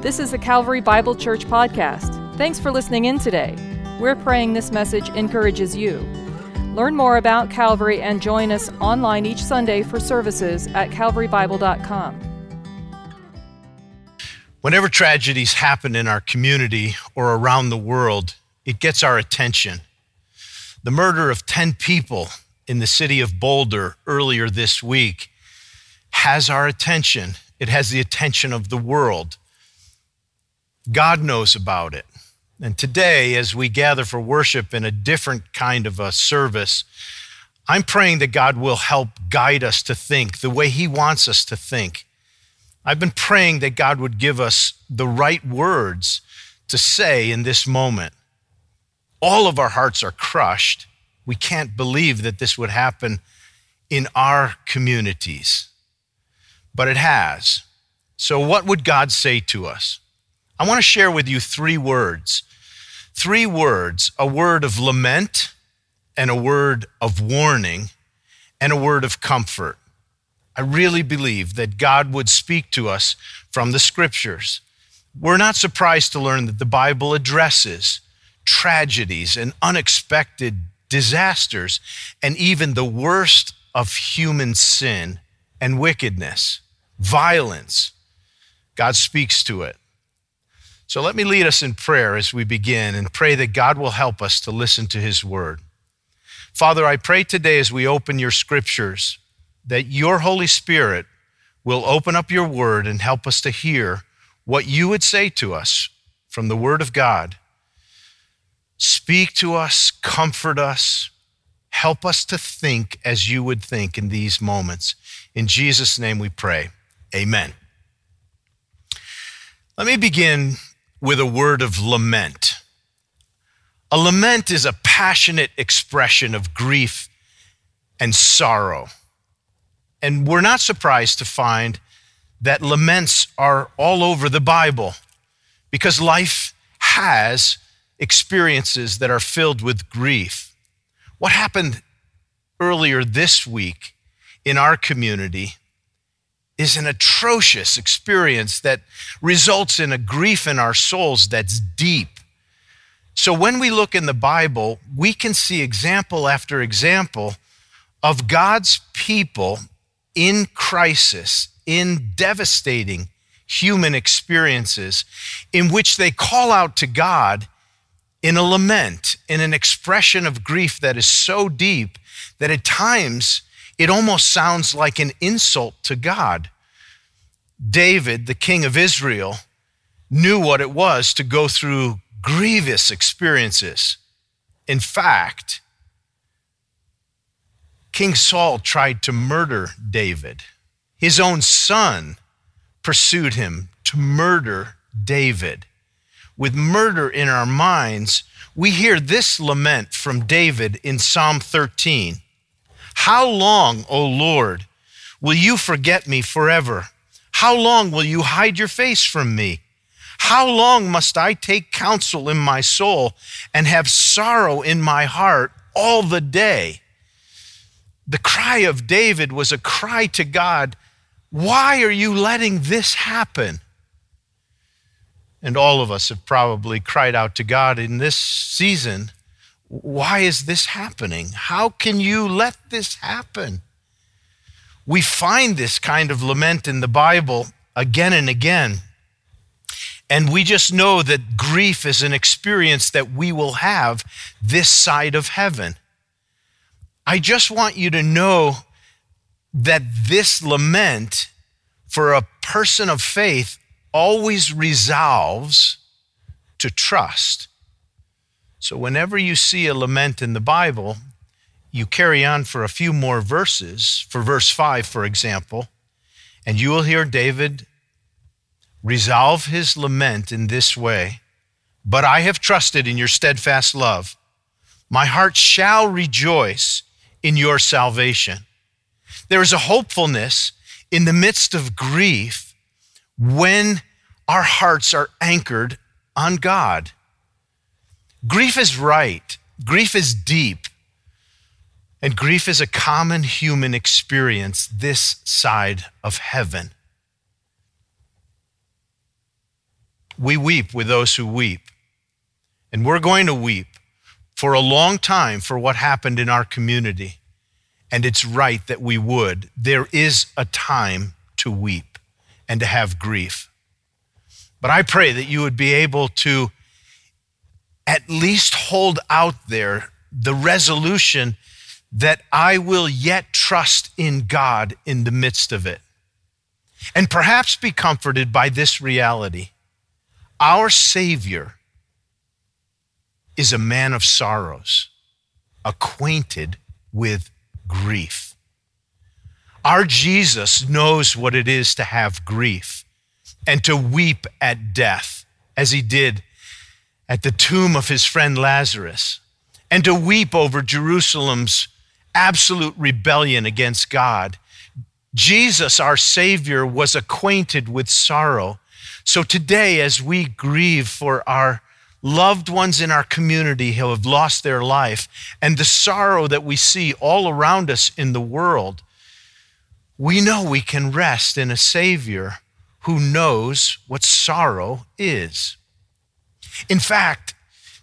This is the Calvary Bible Church podcast. Thanks for listening in today. We're praying this message encourages you. Learn more about Calvary and join us online each Sunday for services at calvarybible.com. Whenever tragedies happen in our community or around the world, it gets our attention. The murder of 10 people in the city of Boulder earlier this week has our attention. It has the attention of the world. God knows about it. And today, as we gather for worship in a different kind of a service, I'm praying that God will help guide us to think the way He wants us to think. I've been praying that God would give us the right words to say in this moment. All of our hearts are crushed. We can't believe that this would happen in our communities, but it has. So, what would God say to us? I want to share with you three words. Three words a word of lament, and a word of warning, and a word of comfort. I really believe that God would speak to us from the scriptures. We're not surprised to learn that the Bible addresses tragedies and unexpected disasters and even the worst of human sin and wickedness, violence. God speaks to it. So let me lead us in prayer as we begin and pray that God will help us to listen to his word. Father, I pray today as we open your scriptures that your Holy Spirit will open up your word and help us to hear what you would say to us from the word of God. Speak to us, comfort us, help us to think as you would think in these moments. In Jesus' name we pray. Amen. Let me begin with a word of lament. A lament is a passionate expression of grief and sorrow. And we're not surprised to find that laments are all over the Bible because life has experiences that are filled with grief. What happened earlier this week in our community is an atrocious experience that results in a grief in our souls that's deep. So when we look in the Bible, we can see example after example of God's people in crisis, in devastating human experiences, in which they call out to God in a lament, in an expression of grief that is so deep that at times it almost sounds like an insult to God. David, the king of Israel, knew what it was to go through grievous experiences. In fact, King Saul tried to murder David. His own son pursued him to murder David. With murder in our minds, we hear this lament from David in Psalm 13 How long, O Lord, will you forget me forever? How long will you hide your face from me? How long must I take counsel in my soul and have sorrow in my heart all the day? The cry of David was a cry to God Why are you letting this happen? And all of us have probably cried out to God in this season Why is this happening? How can you let this happen? We find this kind of lament in the Bible again and again. And we just know that grief is an experience that we will have this side of heaven. I just want you to know that this lament for a person of faith always resolves to trust. So, whenever you see a lament in the Bible, you carry on for a few more verses, for verse 5, for example, and you will hear David resolve his lament in this way But I have trusted in your steadfast love. My heart shall rejoice in your salvation. There is a hopefulness in the midst of grief when our hearts are anchored on God. Grief is right, grief is deep. And grief is a common human experience this side of heaven. We weep with those who weep. And we're going to weep for a long time for what happened in our community. And it's right that we would. There is a time to weep and to have grief. But I pray that you would be able to at least hold out there the resolution that I will yet trust in God in the midst of it. And perhaps be comforted by this reality our Savior is a man of sorrows, acquainted with grief. Our Jesus knows what it is to have grief and to weep at death, as he did at the tomb of his friend Lazarus, and to weep over Jerusalem's absolute rebellion against God. Jesus, our Savior, was acquainted with sorrow. So today, as we grieve for our loved ones in our community who have lost their life and the sorrow that we see all around us in the world, we know we can rest in a Savior who knows what sorrow is. In fact,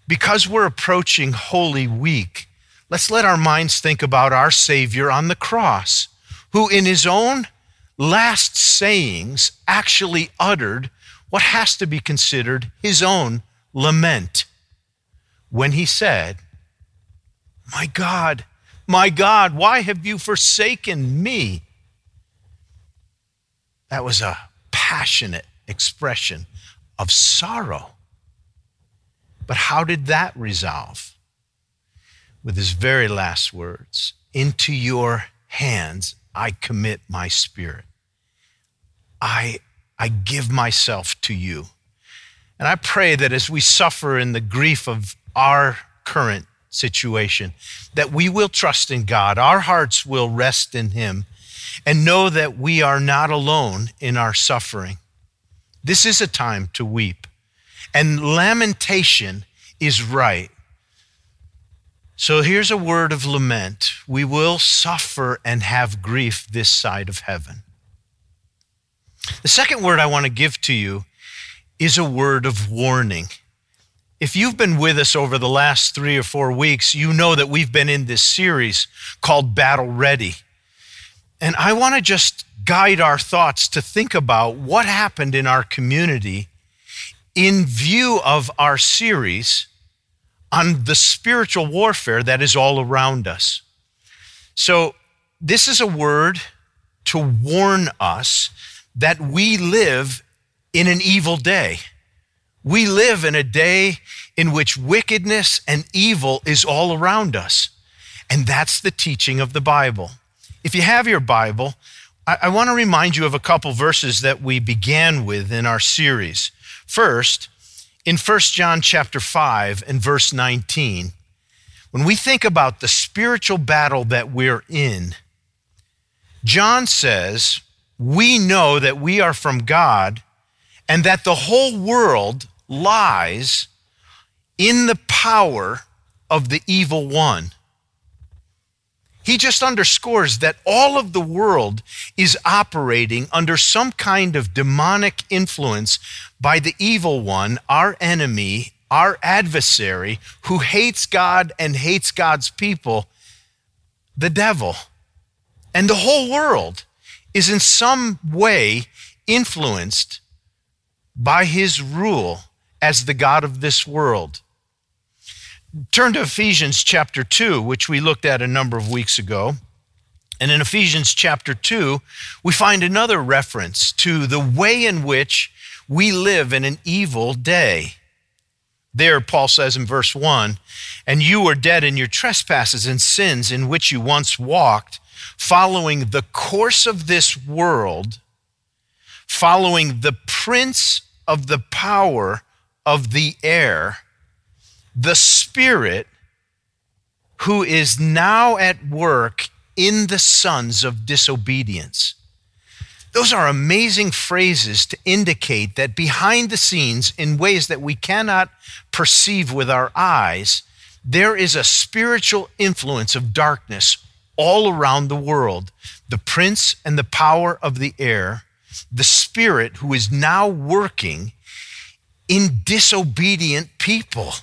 because we're approaching Holy Week, let's let our minds think about our Savior on the cross, who in his own last sayings actually uttered what has to be considered his own lament when he said, My God, my God, why have you forsaken me? That was a passionate expression of sorrow. But how did that resolve? With his very last words Into your hands I commit my spirit. I, I give myself to you. And I pray that as we suffer in the grief of our current situation, that we will trust in God, our hearts will rest in Him, and know that we are not alone in our suffering. This is a time to weep, and lamentation is right. So here's a word of lament. We will suffer and have grief this side of heaven. The second word I want to give to you is a word of warning. If you've been with us over the last three or four weeks, you know that we've been in this series called Battle Ready. And I want to just guide our thoughts to think about what happened in our community in view of our series on the spiritual warfare that is all around us. So, this is a word to warn us that we live in an evil day. We live in a day in which wickedness and evil is all around us. And that's the teaching of the Bible. If you have your Bible, I, I want to remind you of a couple verses that we began with in our series. First, in 1 John chapter 5 and verse 19, when we think about the spiritual battle that we're in, John says, We know that we are from God and that the whole world lies in the power of the evil one. He just underscores that all of the world is operating under some kind of demonic influence by the evil one, our enemy, our adversary, who hates God and hates God's people, the devil. And the whole world is in some way influenced by his rule as the God of this world. Turn to Ephesians chapter 2, which we looked at a number of weeks ago. And in Ephesians chapter 2, we find another reference to the way in which we live in an evil day. There, Paul says in verse 1 And you were dead in your trespasses and sins in which you once walked, following the course of this world, following the prince of the power of the air, the Spirit who is now at work in the sons of disobedience. Those are amazing phrases to indicate that behind the scenes, in ways that we cannot perceive with our eyes, there is a spiritual influence of darkness all around the world. The prince and the power of the air, the spirit who is now working in disobedient people.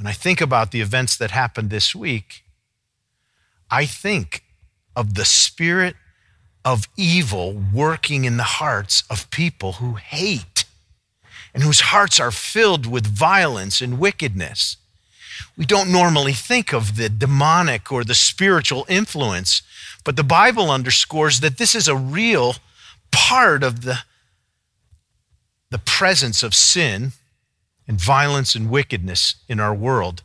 When I think about the events that happened this week, I think of the spirit of evil working in the hearts of people who hate and whose hearts are filled with violence and wickedness. We don't normally think of the demonic or the spiritual influence, but the Bible underscores that this is a real part of the, the presence of sin and violence and wickedness in our world.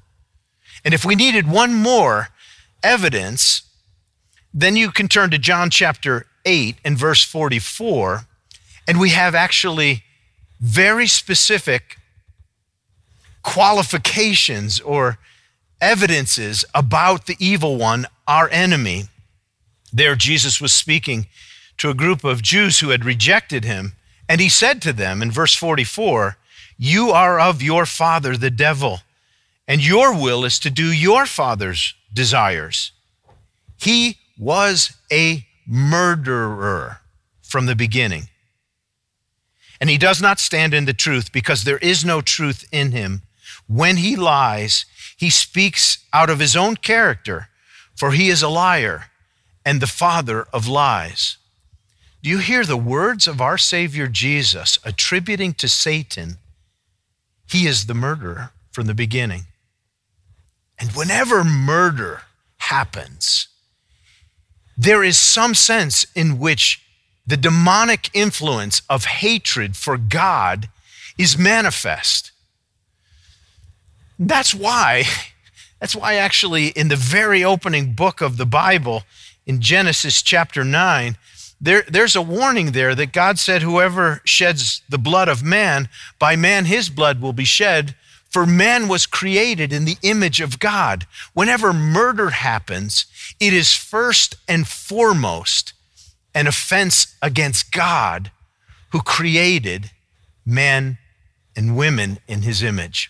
And if we needed one more evidence, then you can turn to John chapter 8 and verse 44, and we have actually very specific qualifications or evidences about the evil one, our enemy. There, Jesus was speaking to a group of Jews who had rejected him, and he said to them in verse 44 You are of your father, the devil, and your will is to do your father's desires. He was a murderer from the beginning. And he does not stand in the truth because there is no truth in him. When he lies, he speaks out of his own character, for he is a liar and the father of lies. Do you hear the words of our Savior Jesus attributing to Satan? He is the murderer from the beginning. And whenever murder happens, there is some sense in which the demonic influence of hatred for God is manifest. That's why, that's why actually in the very opening book of the Bible, in Genesis chapter 9, there, there's a warning there that God said, Whoever sheds the blood of man, by man his blood will be shed, for man was created in the image of God. Whenever murder happens, it is first and foremost an offense against God who created men and women in his image.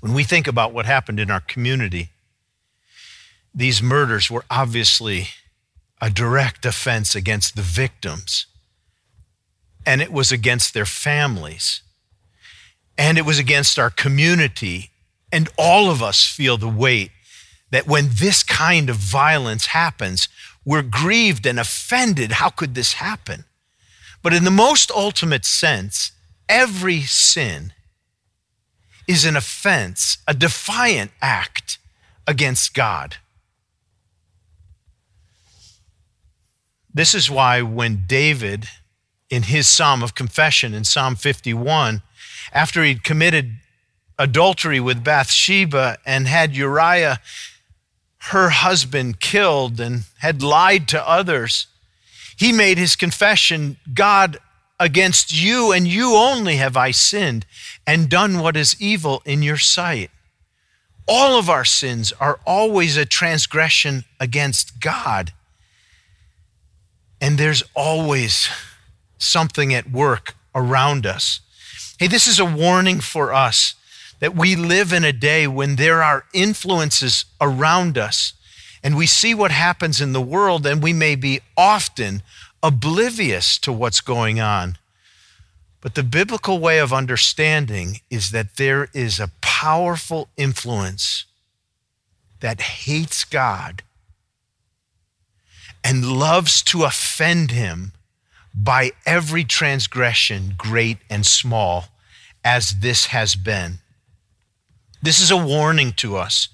When we think about what happened in our community, these murders were obviously a direct offense against the victims, and it was against their families, and it was against our community. And all of us feel the weight that when this kind of violence happens, we're grieved and offended. How could this happen? But in the most ultimate sense, every sin is an offense, a defiant act against God. This is why when David, in his psalm of confession in Psalm 51, after he'd committed adultery with Bathsheba and had Uriah, her husband, killed and had lied to others, he made his confession God, against you and you only have I sinned and done what is evil in your sight. All of our sins are always a transgression against God. And there's always something at work around us. Hey, this is a warning for us that we live in a day when there are influences around us and we see what happens in the world and we may be often oblivious to what's going on. But the biblical way of understanding is that there is a powerful influence that hates God and loves to offend him by every transgression, great and small, as this has been. This is a warning to us.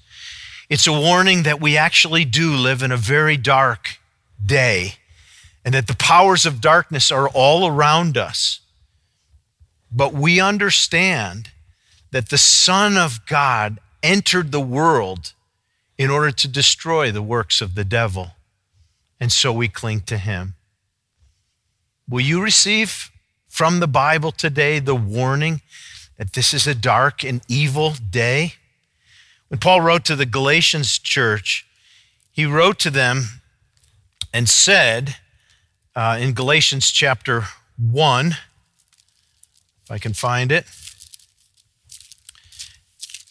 It's a warning that we actually do live in a very dark day and that the powers of darkness are all around us. But we understand that the Son of God entered the world in order to destroy the works of the devil. And so we cling to him. Will you receive from the Bible today the warning that this is a dark and evil day? When Paul wrote to the Galatians church, he wrote to them and said uh, in Galatians chapter 1, if I can find it,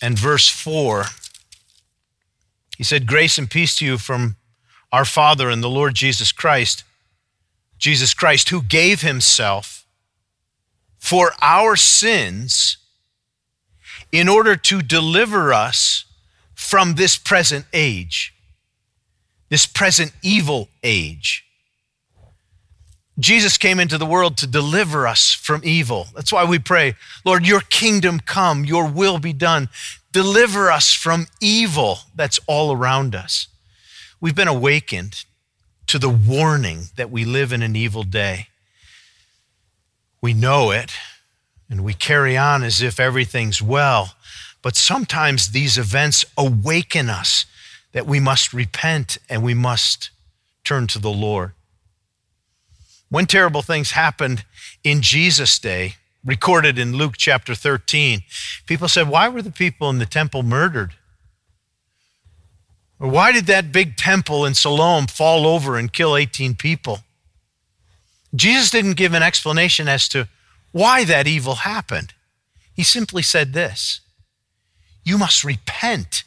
and verse 4, he said, Grace and peace to you from our Father and the Lord Jesus Christ, Jesus Christ, who gave himself for our sins in order to deliver us from this present age, this present evil age. Jesus came into the world to deliver us from evil. That's why we pray, Lord, your kingdom come, your will be done. Deliver us from evil that's all around us. We've been awakened to the warning that we live in an evil day. We know it and we carry on as if everything's well, but sometimes these events awaken us that we must repent and we must turn to the Lord. When terrible things happened in Jesus' day, recorded in Luke chapter 13, people said, Why were the people in the temple murdered? Why did that big temple in Siloam fall over and kill 18 people? Jesus didn't give an explanation as to why that evil happened. He simply said this You must repent,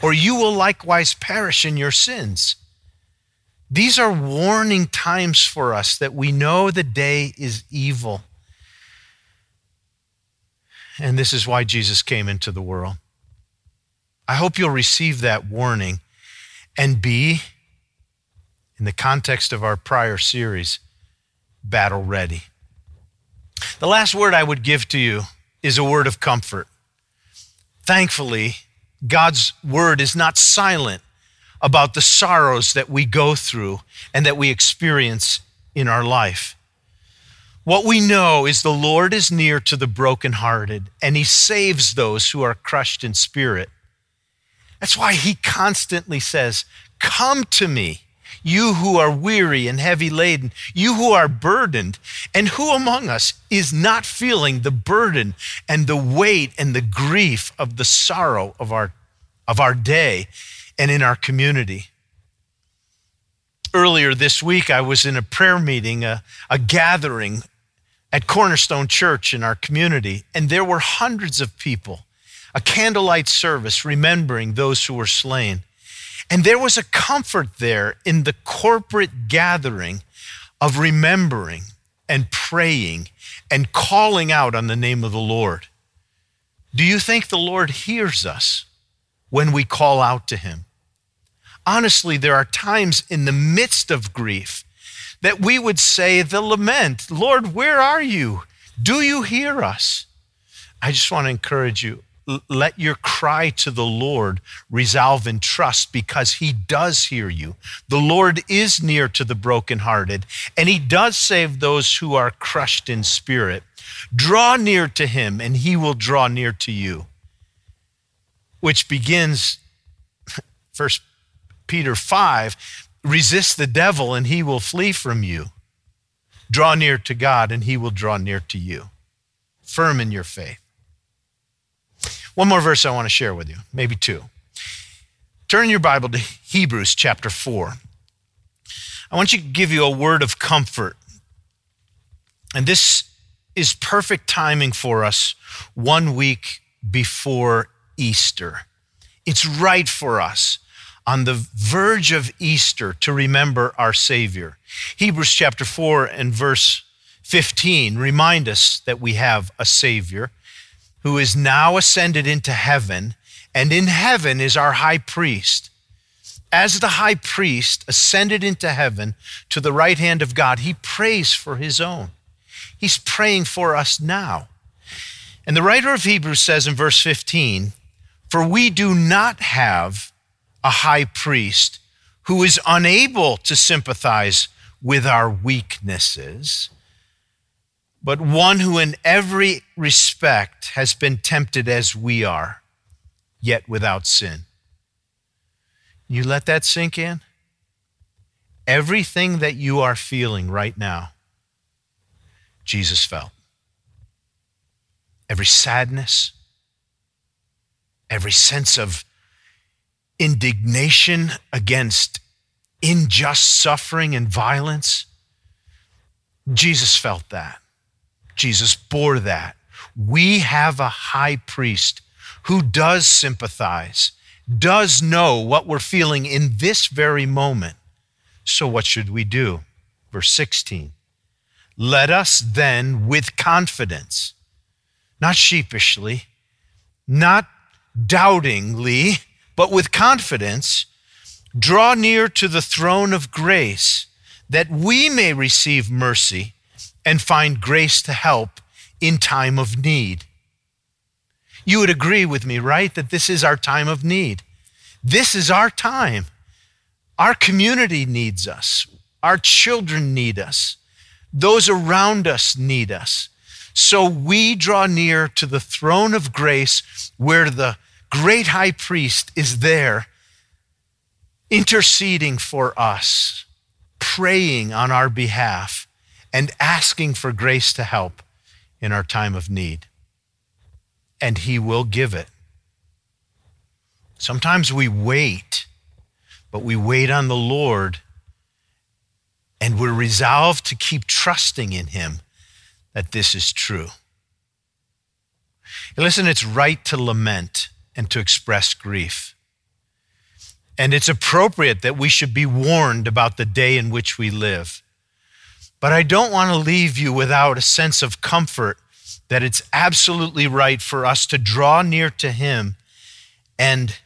or you will likewise perish in your sins. These are warning times for us that we know the day is evil. And this is why Jesus came into the world. I hope you'll receive that warning and be, in the context of our prior series, battle ready. The last word I would give to you is a word of comfort. Thankfully, God's word is not silent about the sorrows that we go through and that we experience in our life. What we know is the Lord is near to the brokenhearted and he saves those who are crushed in spirit. That's why he constantly says, Come to me, you who are weary and heavy laden, you who are burdened. And who among us is not feeling the burden and the weight and the grief of the sorrow of our, of our day and in our community. Earlier this week, I was in a prayer meeting, a, a gathering at Cornerstone Church in our community, and there were hundreds of people, a candlelight service remembering those who were slain. And there was a comfort there in the corporate gathering of remembering and praying and calling out on the name of the Lord. Do you think the Lord hears us when we call out to him? honestly, there are times in the midst of grief that we would say the lament, Lord, where are you? Do you hear us? I just want to encourage you. Let your cry to the Lord resolve in trust because he does hear you. The Lord is near to the brokenhearted and he does save those who are crushed in spirit. Draw near to him and he will draw near to you. Which begins, first Peter 5 resist the devil and he will flee from you. Draw near to God and he will draw near to you. Firm in your faith. One more verse I want to share with you, maybe two. Turn your Bible to Hebrews chapter 4. I want you to give you a word of comfort. And this is perfect timing for us one week before Easter. It's right for us on the verge of Easter to remember our Savior. Hebrews chapter 4 and verse 15 remind us that we have a Savior who is now ascended into heaven, and in heaven is our high priest. As the high priest ascended into heaven to the right hand of God, he prays for his own. He's praying for us now. And the writer of Hebrews says in verse 15, For we do not have a high priest who is unable to sympathize with our weaknesses, but one who in every respect has been tempted as we are, yet without sin. You let that sink in? Everything that you are feeling right now, Jesus felt. Every sadness, every sense of indignation against unjust suffering and violence. Jesus felt that. Jesus bore that. We have a high priest who does sympathize, does know what we're feeling in this very moment. So, what should we do? Verse 16 Let us then, with confidence, not sheepishly, not doubtingly, but with confidence, draw near to the throne of grace that we may receive mercy and find grace to help in time of need. You would agree with me, right? That this is our time of need. This is our time. Our community needs us. Our children need us. Those around us need us. So we draw near to the throne of grace where the great high priest is there interceding for us, praying on our behalf, and asking for grace to help in our time of need. And he will give it. Sometimes we wait, but we wait on the Lord and we're resolved to keep trusting in him that this is true. Listen, it's right to lament and to express grief. And it's appropriate that we should be warned about the day in which we live. But I don't want to leave you without a sense of comfort that it's absolutely right for us to draw near to Him and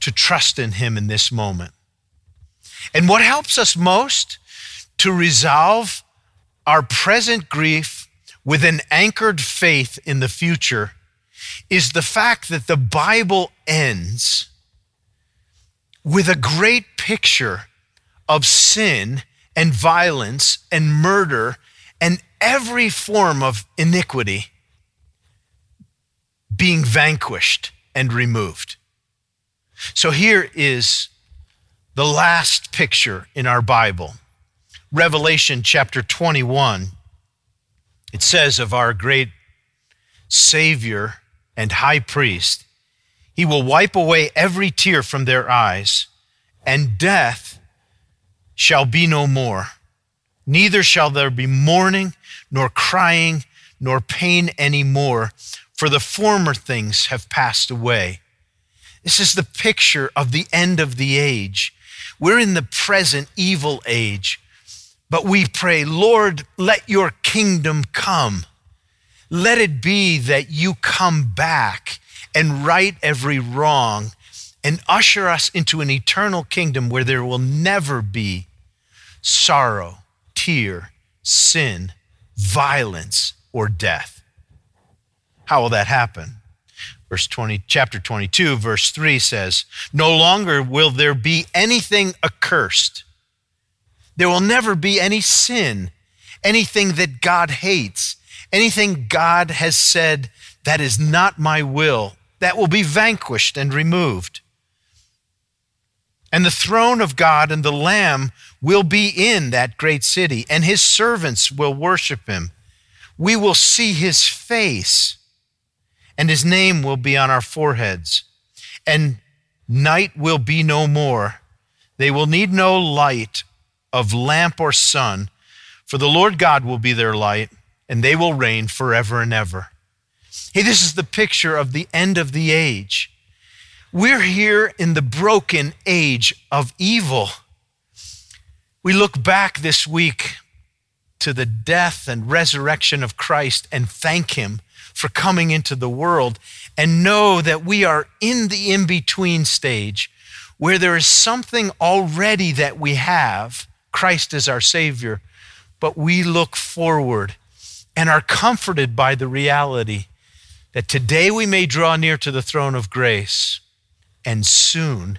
to trust in Him in this moment. And what helps us most? To resolve our present grief with an anchored faith in the future is the fact that the Bible ends with a great picture of sin and violence and murder and every form of iniquity being vanquished and removed. So here is the last picture in our Bible Revelation chapter 21. It says of our great Savior and High Priest, He will wipe away every tear from their eyes, and death shall be no more. Neither shall there be mourning, nor crying, nor pain any more, for the former things have passed away. This is the picture of the end of the age. We're in the present evil age, but we pray, Lord, let your kingdom come. Let it be that you come back and right every wrong and usher us into an eternal kingdom where there will never be sorrow, tear, sin, violence, or death. How will that happen? Verse 20, chapter 22, verse 3 says, No longer will there be anything accursed. There will never be any sin, anything that God hates, anything God has said that is not my will, that will be vanquished and removed. And the throne of God and the Lamb will be in that great city, and his servants will worship him. We will see his face, and his name will be on our foreheads. And night will be no more. They will need no light of lamp or sun, for the Lord God will be their light, and they will reign forever and ever. Hey, this is the picture of the end of the age. We're here in the broken age of evil. We look back this week to the death and resurrection of Christ and thank Him for coming into the world and know that we are in the in between stage where there is something already that we have. Christ is our Savior, but we look forward and are comforted by the reality that today we may draw near to the throne of grace and soon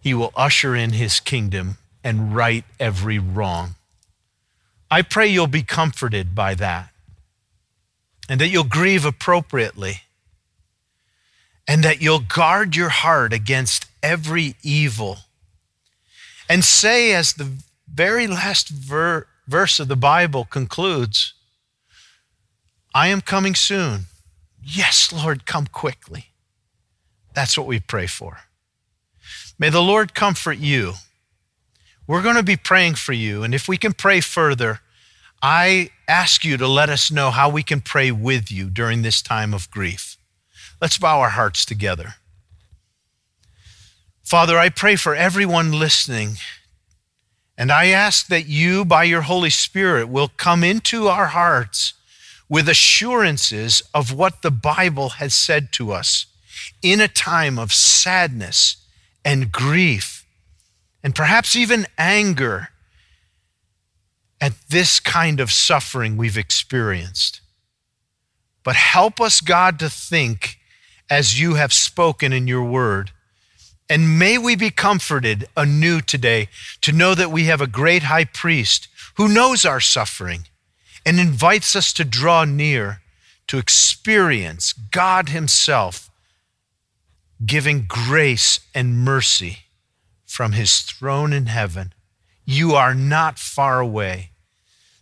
he will usher in his kingdom and right every wrong. I pray you'll be comforted by that and that you'll grieve appropriately and that you'll guard your heart against every evil. And say, as the very last ver- verse of the Bible concludes, I am coming soon. Yes, Lord, come quickly. That's what we pray for. May the Lord comfort you. We're going to be praying for you. And if we can pray further, I ask you to let us know how we can pray with you during this time of grief. Let's bow our hearts together. Father, I pray for everyone listening And I ask that you, by your Holy Spirit, will come into our hearts with assurances of what the Bible has said to us in a time of sadness and grief, and perhaps even anger at this kind of suffering we've experienced. But help us, God, to think as you have spoken in your word and may we be comforted anew today to know that we have a great high priest who knows our suffering and invites us to draw near to experience God Himself giving grace and mercy from His throne in heaven. You are not far away.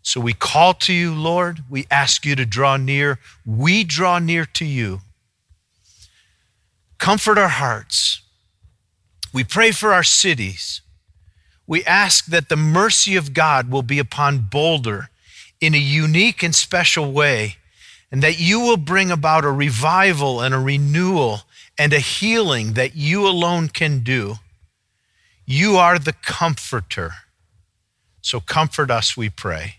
So we call to you, Lord. We ask you to draw near. We draw near to you. Comfort our hearts we pray for our cities. We ask that the mercy of God will be upon Boulder in a unique and special way, and that you will bring about a revival and a renewal and a healing that you alone can do. You are the comforter. So comfort us, we pray.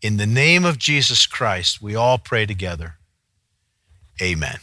In the name of Jesus Christ, we all pray together. Amen.